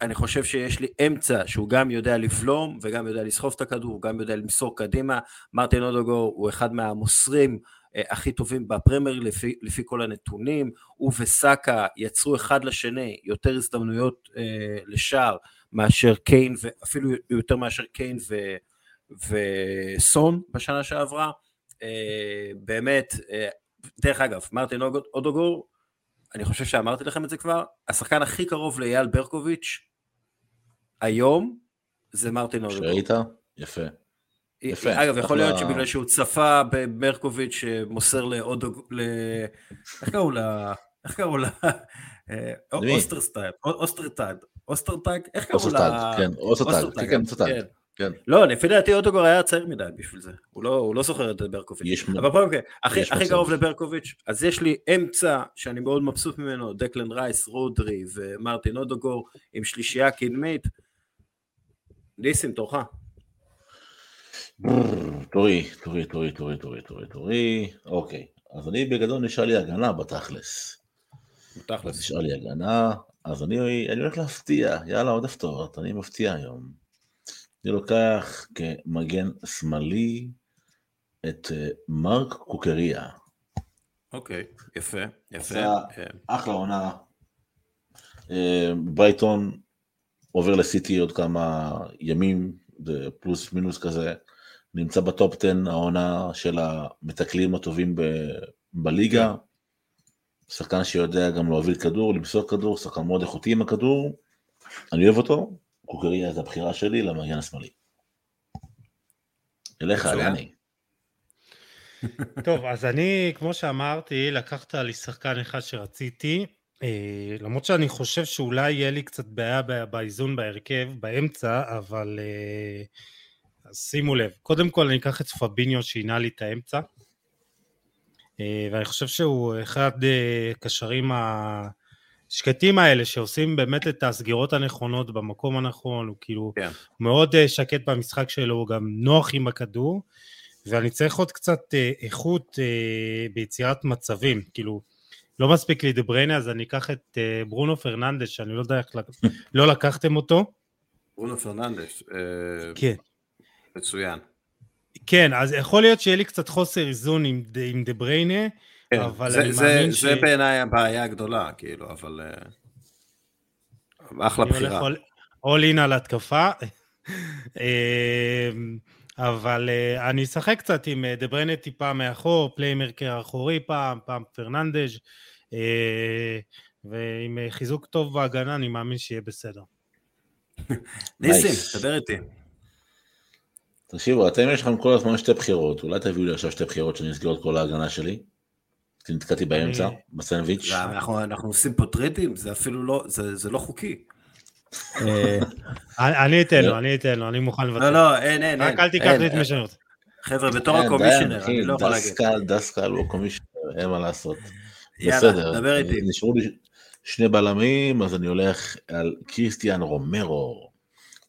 אני חושב שיש לי אמצע שהוא גם יודע לבלום וגם יודע לסחוב את הכדור, הוא גם יודע למסור קדימה. מרטין אודוגור הוא אחד מהמוסרים אה, הכי טובים בפרמייר לפי, לפי כל הנתונים, הוא וסאקה יצרו אחד לשני יותר הזדמנויות אה, לשער מאשר קיין, ואפילו יותר מאשר קיין ו, וסון בשנה שעברה. אה, באמת, אה, דרך אגב, מרטין אודוגור, אני חושב שאמרתי לכם את זה כבר, השחקן הכי קרוב לאייל ברקוביץ' היום זה מרטין אודגור. שראית? יפה. יפה. אגב, יכול להיות שבגלל שהוא צפה בברקוביץ' שמוסר לאודוג... ל... איך קראו לה? איך קראו לה? אה, אוסטרסטייד, אוסטרטייד, אוסטרטייד, איך קראו לה? כן, אוסטרטייד, כן, כן, אוסטרטייד. כן. לא, לפי דעתי אודגור היה צעיר מדי בשביל זה, הוא לא, הוא לא זוכר את ברקוביץ'. אבל בכל מקרה, הכי, הכי קרוב לברקוביץ', אז יש לי אמצע שאני מאוד מבסוט ממנו, דקלן רייס, רודרי ומרטין אודגור עם שלישייה קדמית. ניסים, תורך. תורי, תורי, תורי, תורי, תורי, תורי, תורי, אוקיי. אז אני בגדול נשאר לי הגנה בתכלס. בתכלס. נשאר לי הגנה, אז אני, אני הולך להפתיע, יאללה עוד הפתעות, אני מפתיע היום. אני לוקח כמגן שמאלי את אה, מרק קוקריה. אוקיי, יפה, יפה. כן. אחלה עונה. אה, ברייטון עובר לסיטי עוד כמה ימים, פלוס מינוס כזה. נמצא בטופ 10 העונה של המתקלים הטובים ב- בליגה. שחקן שיודע גם להוביל כדור, למסור כדור, שחקן מאוד איכותי עם הכדור. אני אוהב אותו, קוקריה זה הבחירה שלי למגן השמאלי. אליך, יאני. טוב, אז אני, כמו שאמרתי, לקחת לי שחקן אחד שרציתי, למרות שאני חושב שאולי יהיה לי קצת בעיה באיזון בהרכב, באמצע, אבל אה, שימו לב, קודם כל אני אקח את פביניו שינה לי את האמצע, אה, ואני חושב שהוא אחד הקשרים השקטים האלה שעושים באמת את הסגירות הנכונות במקום הנכון, הוא כאילו כן. מאוד שקט במשחק שלו, הוא גם נוח עם הכדור, ואני צריך עוד קצת איכות ביצירת מצבים, כאילו לא מספיק לי דה בריינה אז אני אקח את ברונו פרננדס שאני לא יודע איך לא לקחתם אותו. ברונו פרננדס. כן. מצוין. כן, אז יכול להיות שיהיה לי קצת חוסר איזון עם, עם דה בריינה, כן, אבל זה, אני זה, מאמין ש... זה בעיניי הבעיה הגדולה, כאילו, אבל... אחלה בחירה. all in על התקפה. אבל uh, אני אשחק קצת עם דה בריינה טיפה מאחור, playmaker אחורי פעם, פעם פרננדז', uh, ועם חיזוק טוב בהגנה אני מאמין שיהיה בסדר. ניסים, דבר איתי. תקשיבו, אתם יש לכם כל הזמן שתי בחירות, אולי תביאו לי עכשיו שתי בחירות שאני אסגור את כל ההגנה שלי. כי נתקעתי באמצע, בסנדוויץ'. אנחנו עושים פה טריידים, זה אפילו לא, זה לא חוקי. אה, אני אתן לו, אני אתן לו, אני מוכן לוותר. לא, לא, אין, אין. רק אל תיקח לי את משנות. חבר'ה, בתור הקומישיונר, אני לא יכול להגיד. דסקל, דסקל הוא הקומישיונר, אין מה לעשות. בסדר, דבר איתי. נשארו לי שני בלמים, אז אני הולך על קריסטיאן רומרו,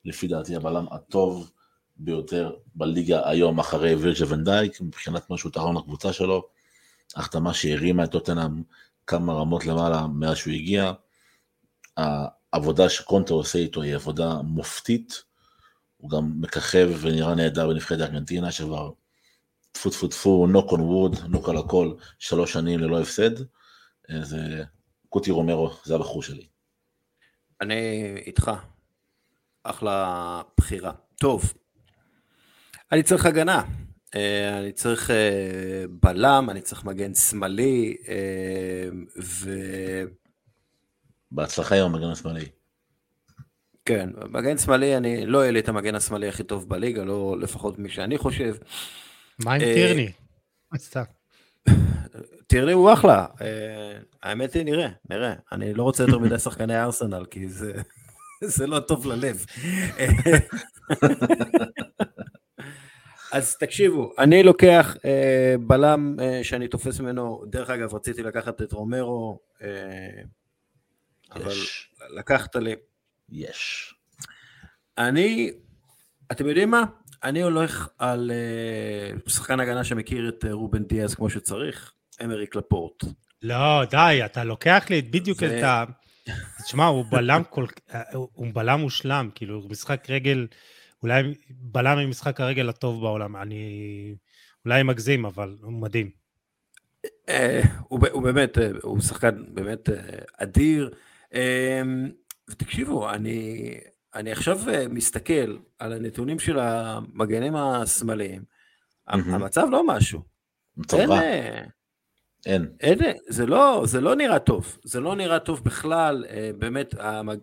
לפי דעתי הבלם הטוב ביותר בליגה היום אחרי וירג'ה ונדייק, מבחינת מה שהוא תרם לקבוצה שלו, החתמה שהרימה את טוטנאם כמה רמות למעלה מאז שהוא הגיע. העבודה שקונטה עושה איתו היא עבודה מופתית, הוא גם מככב ונראה נהדר בנבחרת ארגנטינה שכבר טפו טפו טפו, נוק און ווד, נוק על הכל, שלוש שנים ללא הפסד. זה קוטי רומרו, זה הבחור שלי. אני איתך. אחלה בחירה. טוב, אני צריך הגנה. אה, אני צריך אה, בלם, אני צריך מגן שמאלי, אה, ו... בהצלחה עם המגן השמאלי. כן, מגן שמאלי, אני לא אהיה לי את המגן השמאלי הכי טוב בליגה, לא לפחות מי שאני חושב. מה עם טירני? סתם. טירני הוא אחלה, האמת היא נראה, נראה. אני לא רוצה יותר מדי שחקני ארסנל, כי זה, זה לא טוב ללב. אז תקשיבו, אני לוקח אה, בלם אה, שאני תופס ממנו, דרך אגב רציתי לקחת את רומרו, אה, אבל לקחת לי. יש. אני, אתם יודעים מה? אני הולך על אה, שחקן הגנה שמכיר את אה, רובן דיאז כמו שצריך, אמריק לפורט. לא, די, אתה לוקח לי בדיוק את ה... תשמע, הוא בלם כל... הוא בלם מושלם, כאילו, משחק רגל, אולי בלם עם משחק הרגל הטוב בעולם. אני אולי מגזים, אבל הוא מדהים. אה, הוא באמת, הוא שחקן באמת אדיר. ותקשיבו, אני, אני עכשיו מסתכל על הנתונים של המגנים השמאליים, mm-hmm. המצב לא משהו. אין, אין. אין, זה לא, זה לא נראה טוב, זה לא נראה טוב בכלל, באמת, המג...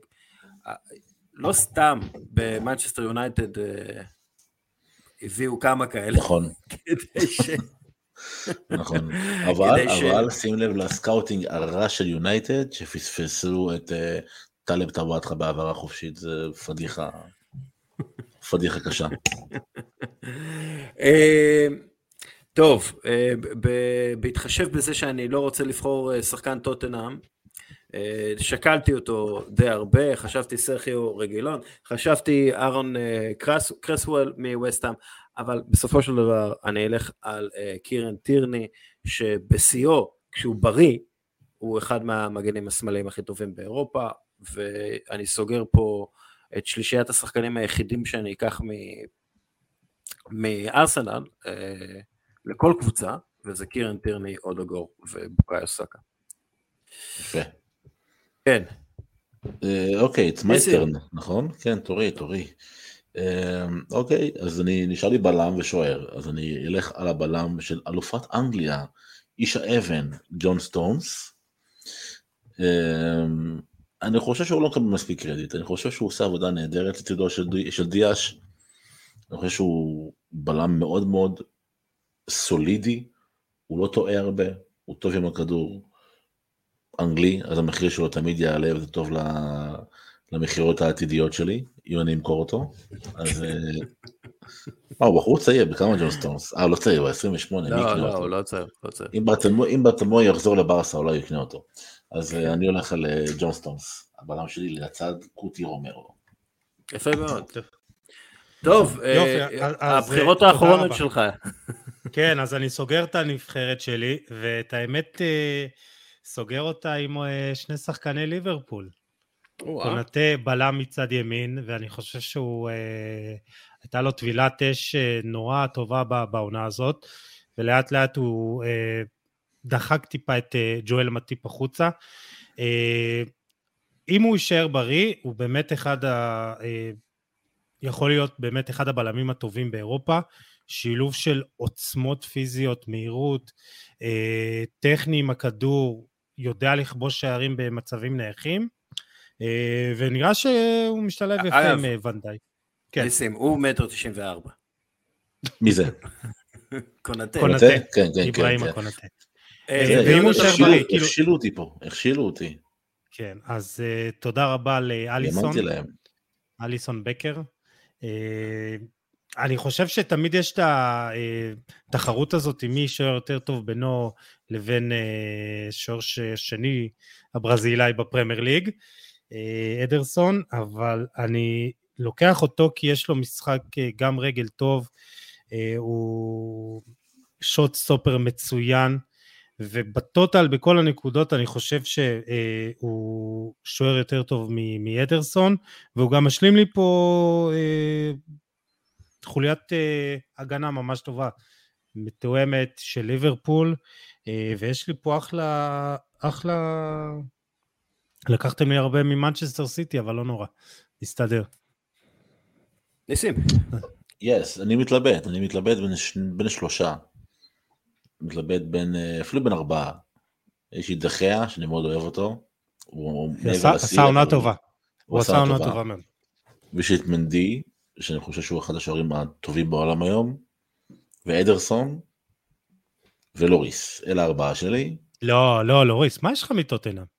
לא סתם במנצ'סטר יונייטד הביאו כמה כאלה. נכון. כדי ש... נכון, אבל, אבל שים לב ל scouting הרע של יונייטד, שפספסו את טלב טוואטחה בהעברה חופשית, זה פדיחה, פדיחה קשה. טוב, בהתחשב בזה שאני לא רוצה לבחור שחקן טוטנאם, שקלתי אותו די הרבה, חשבתי סרחיו רגילון, חשבתי אהרון קרס, קרסוול מווסטהאם, אבל בסופו של דבר אני אלך על קירן טירני, שבשיאו, כשהוא בריא, הוא אחד מהמגנים השמאליים הכי טובים באירופה, ואני סוגר פה את שלישיית השחקנים היחידים שאני אקח מארסנל אה, לכל קבוצה, וזה קירן טירני, אודוגור ובוקאיו סאקה. יפה. כן. אה, אוקיי, it's my turn, נכון? כן, תורי, תורי. אה, אוקיי, אז אני נשאר לי בלם ושוער, אז אני אלך על הבלם של אלופת אנגליה, איש האבן, ג'ון סטונס. אני חושב שהוא לא מקבל מספיק קרדיט, אני חושב שהוא עושה עבודה נהדרת לצידו של, של דיאש, אני חושב שהוא בלם מאוד מאוד סולידי, הוא לא טועה הרבה, הוא טוב עם הכדור, אנגלי, אז המחיר שלו תמיד יעלה וזה טוב למכירות העתידיות שלי, אם אני אמכור אותו, אז... אה, מה, הוא בחור צעיר, בכמה ג'ון סטונס? אה, לא צעיר, הוא 28, לא, לא, הוא לא צעיר, לא צעיר. אם בעצמו יחזור לברסה, אולי יקנה אותו. אז אה, אני הולך על אה, ג'ון סטונס, הבלם שלי לצד קוטי רומרו. יפה מאוד. טוב, אה, הבחירות האחרונות שלך. כן, אז אני סוגר את הנבחרת שלי, ואת האמת, סוגר אותה עם שני שחקני ליברפול. קונטה בלם מצד ימין, ואני חושב שהוא, הייתה לו טבילת אש נורא טובה בעונה הזאת, ולאט לאט הוא דחק טיפה את אה, ג'ואל מטיפ החוצה. אה, אם הוא יישאר בריא, הוא באמת אחד ה... אה, יכול להיות באמת אחד הבלמים הטובים באירופה, שילוב של עוצמות פיזיות, מהירות, טכני עם הכדור, יודע לכבוש שערים במצבים נייחים, ונראה שהוא משתלב יפה עם ונדאי. כן. ניסים, הוא מטר תשעים וארבע. מי זה? קונטה. קונטה, כן, כן, אברהים כן. הקונטה. אה, ואם הוא יישאר בריא, כאילו... הכשילו אותי פה, הכשילו אותי. כן, אז תודה רבה לאליסון. אליסון בקר. אני חושב שתמיד יש את התחרות הזאת עם מי יישאר יותר טוב בינו לבין שוער שני הברזילאי בפרמייר ליג, אדרסון, אבל אני לוקח אותו כי יש לו משחק גם רגל טוב, הוא שוט סטופר מצוין, ובטוטל בכל הנקודות אני חושב שהוא שוער יותר טוב מאדרסון, והוא גם משלים לי פה חוליית הגנה ממש טובה, מתואמת של ליברפול, ויש לי פה אחלה, אחלה... לקחתם לי הרבה ממנצ'סטר סיטי, אבל לא נורא, נסתדר. ניסים. יס, yes, אני מתלבט, אני מתלבט בין, בין שלושה. מתלבט בין, אפילו בין ארבעה. יש לי דחיה, שאני מאוד אוהב אותו. הוא עשה עונה טובה. הוא עשה עונה טובה מאוד. ויש לי את מנדי, שאני חושב שהוא אחד השוערים הטובים בעולם היום, ואדרסון, ולוריס. אלה הארבעה שלי. לא, לא, לוריס, מה יש לך מטוטנאם?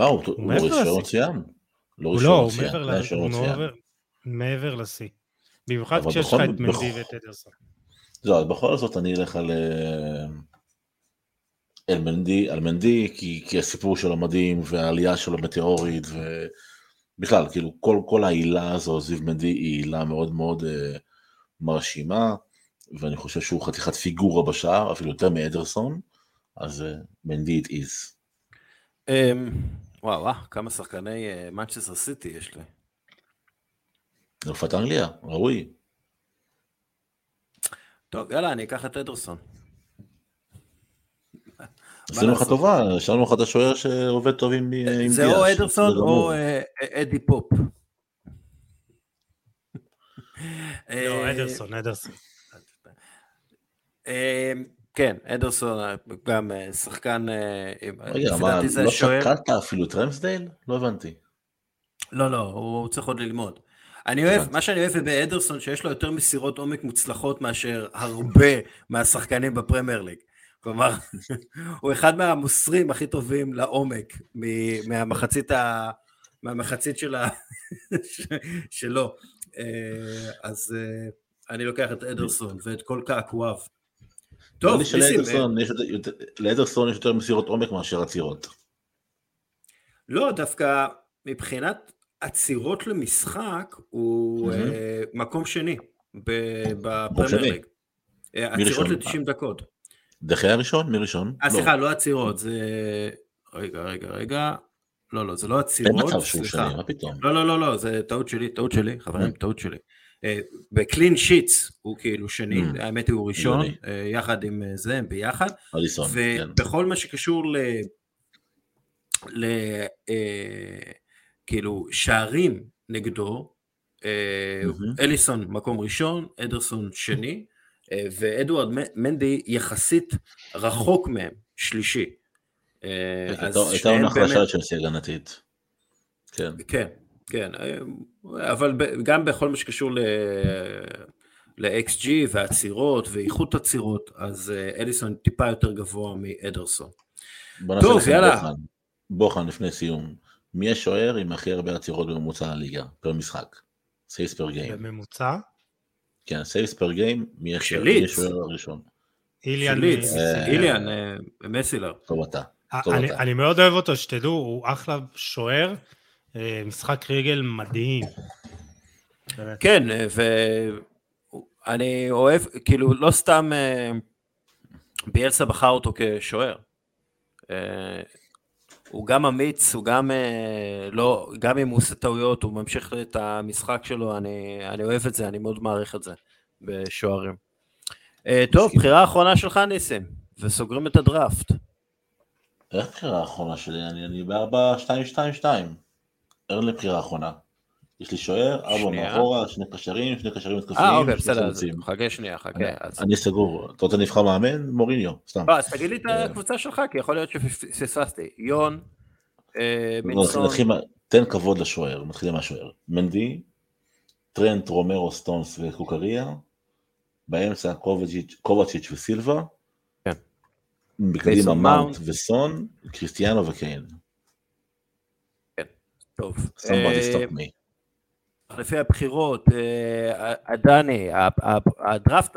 וואו, לוריס שוער מצוין. לוריס לא, הוא מעבר לשיא. במיוחד כשיש לך את מנדי ואת אדרסון. לא, אז בכל זאת אני אלך על אלמנדי, על מנדי, כי, כי הסיפור שלו מדהים, והעלייה שלו מטאורית, ובכלל, כאילו, כל, כל העילה הזו, זיו מנדי, היא עילה מאוד מאוד uh, מרשימה, ואני חושב שהוא חתיכת פיגורה בשער, אפילו יותר מאדרסון, אז uh, מנדי it is. וואו, וואו, כמה שחקני מנצ'סטר uh, סיטי יש לי. אלופת אנגליה, ראוי. טוב, יאללה, אני אקח את אדרסון. עשינו לך טובה, השארנו לך את השוער שעובד טוב עם דיאש. זה או אדרסון או אה, אדי פופ. לא, אה, אדרסון, אדרסון. אה, כן, אדרסון גם שחקן, רגע, מה, לא שקלת אפילו את רמסדייל? לא הבנתי. לא, לא, הוא צריך עוד ללמוד. אני אוהב, מה שאני אוהב באדרסון, שיש לו יותר מסירות עומק מוצלחות מאשר הרבה מהשחקנים בפרמייר ליג. כלומר, הוא אחד מהמוסרים הכי טובים לעומק מהמחצית, ה... מהמחצית של ה... שלו. אה, אז אה, אני לוקח את אדרסון ואת כל קעקועיו. טוב, ניסים. לאדרסון יש יותר מסירות עומק מאשר עצירות. לא, דווקא מבחינת עצירות למשחק הוא mm-hmm. מקום שני בפרמייר ליג. עצירות ל-90 דקות. דחי הראשון? מי ראשון? אה, סליחה, לא עצירות, זה... רגע, רגע, רגע. לא, לא, זה לא עצירות, סליחה. אין מצב שהוא שני, מה פתאום? לא, לא, לא, לא, זה טעות שלי, טעות שלי, חברים, טעות שלי. בקלין שיטס הוא כאילו שני, האמת היא הוא ראשון, יחד עם זה, הם ביחד. אליסון, כן. ובכל מה שקשור ל... כאילו שערים נגדו, mm-hmm. אליסון מקום ראשון, אדרסון שני, אה, ואדוארד מנדי יחסית רחוק מהם, שלישי. אה, הייתה עונה חלשה של שיא הגנתית. כן. כן, כן, אבל גם בכל מה שקשור ל-XG ועצירות ואיכות עצירות, אז אליסון טיפה יותר גבוה מאדרסון. טוב, יאללה. בוחן לפני סיום. מי השוער עם הכי הרבה עצירות בממוצע הליגה, פר משחק? saves per game. בממוצע? כן, saves per game, מי השוער הראשון? איליאן איליאן מסילר. טוב אתה. אני מאוד אוהב אותו, שתדעו, הוא אחלה שוער, אה, משחק רגל מדהים. כן, ואני אוהב, כאילו, לא סתם אה, ביאלסה בחר אותו כשוער. אה, הוא גם אמיץ, הוא גם אה, לא, גם אם הוא עושה טעויות, הוא ממשיך את המשחק שלו, אני, אני אוהב את זה, אני מאוד מעריך את זה בשוערים. אה, טוב, בחירה אחרונה שלך ניסים, וסוגרים את הדראפט. איך בחירה אחרונה שלי? אני, אני ב-4-2-2-2. אין לי בחירה אחרונה. יש לי שוער, ארבע מאחורה, שני קשרים, שני קשרים התקפיים. אה, אוקיי, בסדר, חכה שנייה, חכה. אני סגור. אתה רוצה נבחר מאמן? מוריניו, סתם. לא, אז תגיד לי את אה. הקבוצה שלך, כי יכול להיות שפספסתי. יון, אה, לא, מינסון. תן כבוד לשוער, מתחילים מהשוער. מנדי, טרנט, רומרו, סטונס וקוקריה, באמצע קובצ'יץ' וסילבה, כן. בקדימה מאונט וסון, קריסטיאנו וקיין. טוב. Me. לפי הבחירות, הדני, אה, הדראפט,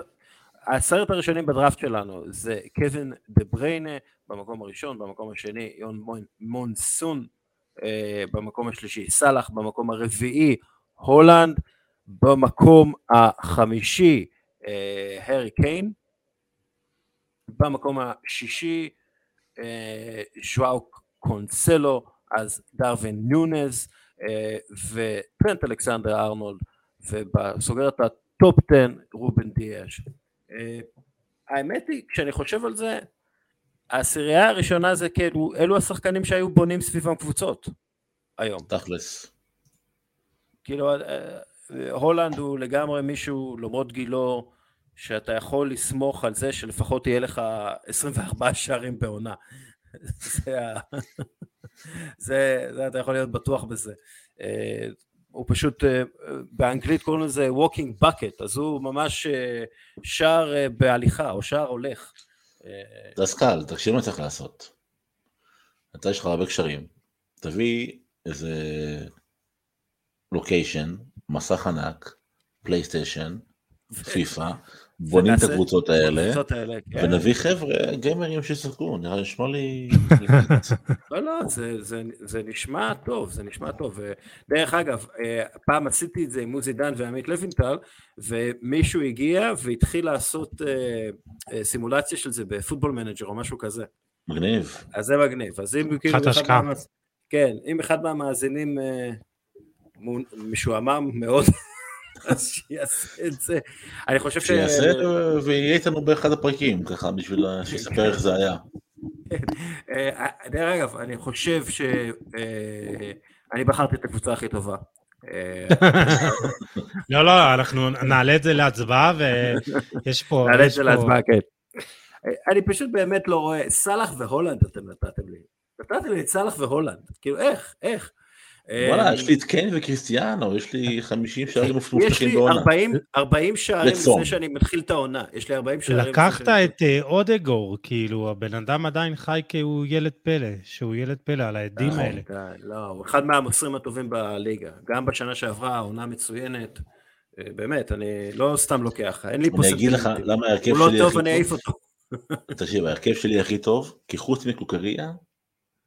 העשרת הראשונים בדראפט שלנו זה קווין דה בריינה במקום הראשון, במקום השני יון מין סון אה, במקום השלישי, סאלח במקום הרביעי, הולנד, במקום החמישי הארי קיין, במקום השישי ז'ואו קנסלו, אז דרווין נונייס וטרנט אלכסנדר ארנולד, וסוגר את ה top 10 רובן דיאש. האמת היא, כשאני חושב על זה, העשירייה הראשונה זה כאילו, אלו השחקנים שהיו בונים סביבם קבוצות היום. תכלס. כאילו, הולנד הוא לגמרי מישהו, למרות גילו, שאתה יכול לסמוך על זה שלפחות יהיה לך 24 שערים בעונה. זה, זה, זה, אתה יכול להיות בטוח בזה. הוא פשוט, באנגלית קוראים לזה walking bucket, אז הוא ממש שער בהליכה, או שער הולך. זה קל, תקשיב מה צריך לעשות. אתה יש לך הרבה קשרים, תביא איזה לוקיישן, מסך ענק, פלייסטיישן, פיפא, בונים את הקבוצות האלה, כן. ונביא חבר'ה גיימרים שישחקו, נראה נשמע לי... לא, לא, זה נשמע טוב, זה נשמע טוב. דרך אגב, אה, פעם עשיתי את זה עם מוזי דן ועמית לוינטל, ומישהו הגיע והתחיל לעשות אה, אה, סימולציה של זה ב Football Manager או משהו כזה. מגניב. אז זה מגניב. אז אם כאילו... אחלה השקעה. כן, אם אחד מהמאזינים משועמם מאוד, אז שיעשה את זה. אני חושב ש... שיעשה ויהיה איתנו באחד הפרקים, ככה, בשביל שיספר איך זה היה. אה, דרך אגב, אני חושב ש... אה, אני בחרתי את הקבוצה הכי טובה. אה, לא, לא, אנחנו נעלה את זה להצבעה, ויש פה... נעלה את זה להצבעה, כן. אני פשוט באמת לא רואה, סאלח והולנד אתם נתתם לי. נתתם לי את סאלח והולנד. כאילו, איך? איך? וואלה, יש לי את קיין וקריסטיאנו, יש לי 50 שערים מופתחים בעונה. יש לי 40 שערים לפני שאני מתחיל את העונה. יש לי 40 שערים. לקחת את אה, אודגור, כאילו, הבן אדם עדיין חי כי הוא ילד פלא, שהוא ילד פלא על העדים נכון, האלה. לא, הוא אחד מהמוסרים הטובים בליגה. גם בשנה שעברה, העונה מצוינת. אה, באמת, אני לא סתם לוקח, אין לי פה... אני אגיד לך למה ההרכב שלי הכי טוב. הוא לא טוב, אני אעיף אותו. תקשיב, ההרכב שלי הכי טוב, כי חוץ מקוקריה,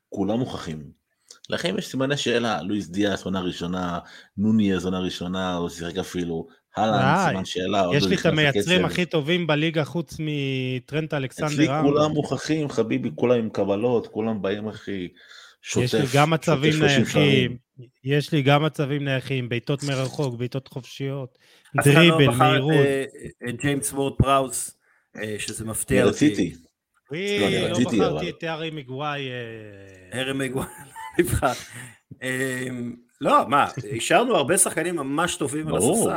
כולם מוכחים. לכם יש סימני שאלה, לואיס דיאס עונה ראשונה, נוניאז עונה ראשונה, או שיחק אפילו, הלאה, סימן שאלה. יש לי את המייצרים הכי טובים בליגה חוץ מטרנט אלכסנדר. אצלי כולם מוכחים, חביבי, כולם עם קבלות, כולם באים הכי שוטף. יש לי גם מצבים נייחים, יש לי גם מצבים נייחים, בעיטות מרחוק, בעיטות חופשיות, דריבל, מהירות. את ג'יימס וורד פראוס, אה, שזה מפתיע אותי. רציתי. לא בחרתי את הארי מגוואי. הארי מגוואי. נבחר. אמ, לא, מה, השארנו הרבה שחקנים ממש טובים על הספסל.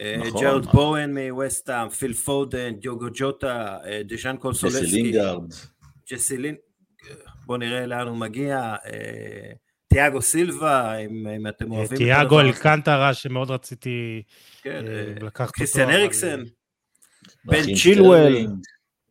אה, נכון, ג'ארוד נכון. בואן מווסטהאם, פיל פודן, דיוגו ג'וטה, אה, דיאן קולוסבסקי. ג'סי לינגארד. ג'סי לינגארד, בוא נראה לאן הוא מגיע. אה, תיאגו סילבה, אם אתם אוהבים. תיאגו אלקנטרה, שמאוד רציתי כן, לקחת אותו. קריסטיאן אריקסן. בן צ'ילואל.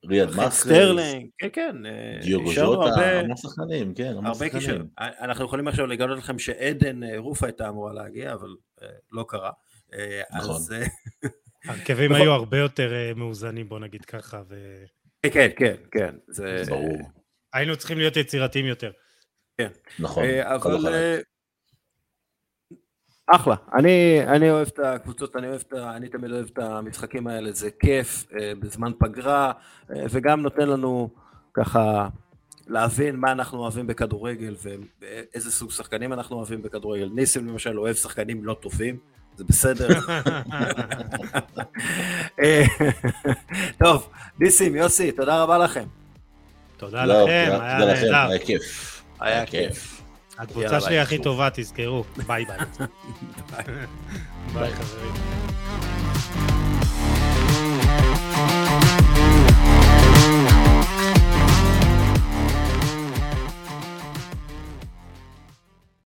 ריאד מאחרס, סטרלינג, כן כן, דיוגו ג'וטה, המון שחקנים, כן, המון שחקנים. אנחנו יכולים עכשיו לגלות לכם שעדן אה, רופה הייתה אמורה להגיע, אבל אה, לא קרה. אה, נכון. הרכבים היו הרבה יותר מאוזנים, בוא נגיד ככה. כן, כן, כן, זה ברור. היינו צריכים להיות יצירתיים יותר. כן. נכון, אבל אחלה, אני, אני אוהב את הקבוצות, אני אוהב את. אני תמיד אוהב את המשחקים האלה, זה כיף אה, בזמן פגרה, אה, וגם נותן לנו ככה להבין מה אנחנו אוהבים בכדורגל ואיזה סוג שחקנים אנחנו אוהבים בכדורגל. ניסים למשל אוהב שחקנים לא טובים, זה בסדר. אה, טוב, ניסים, יוסי, תודה רבה לכם. תודה לכם, היה נהדר. היה כיף. היה כיף. הקבוצה שלי הכי טובה, תזכרו. ביי ביי. ביי חברים.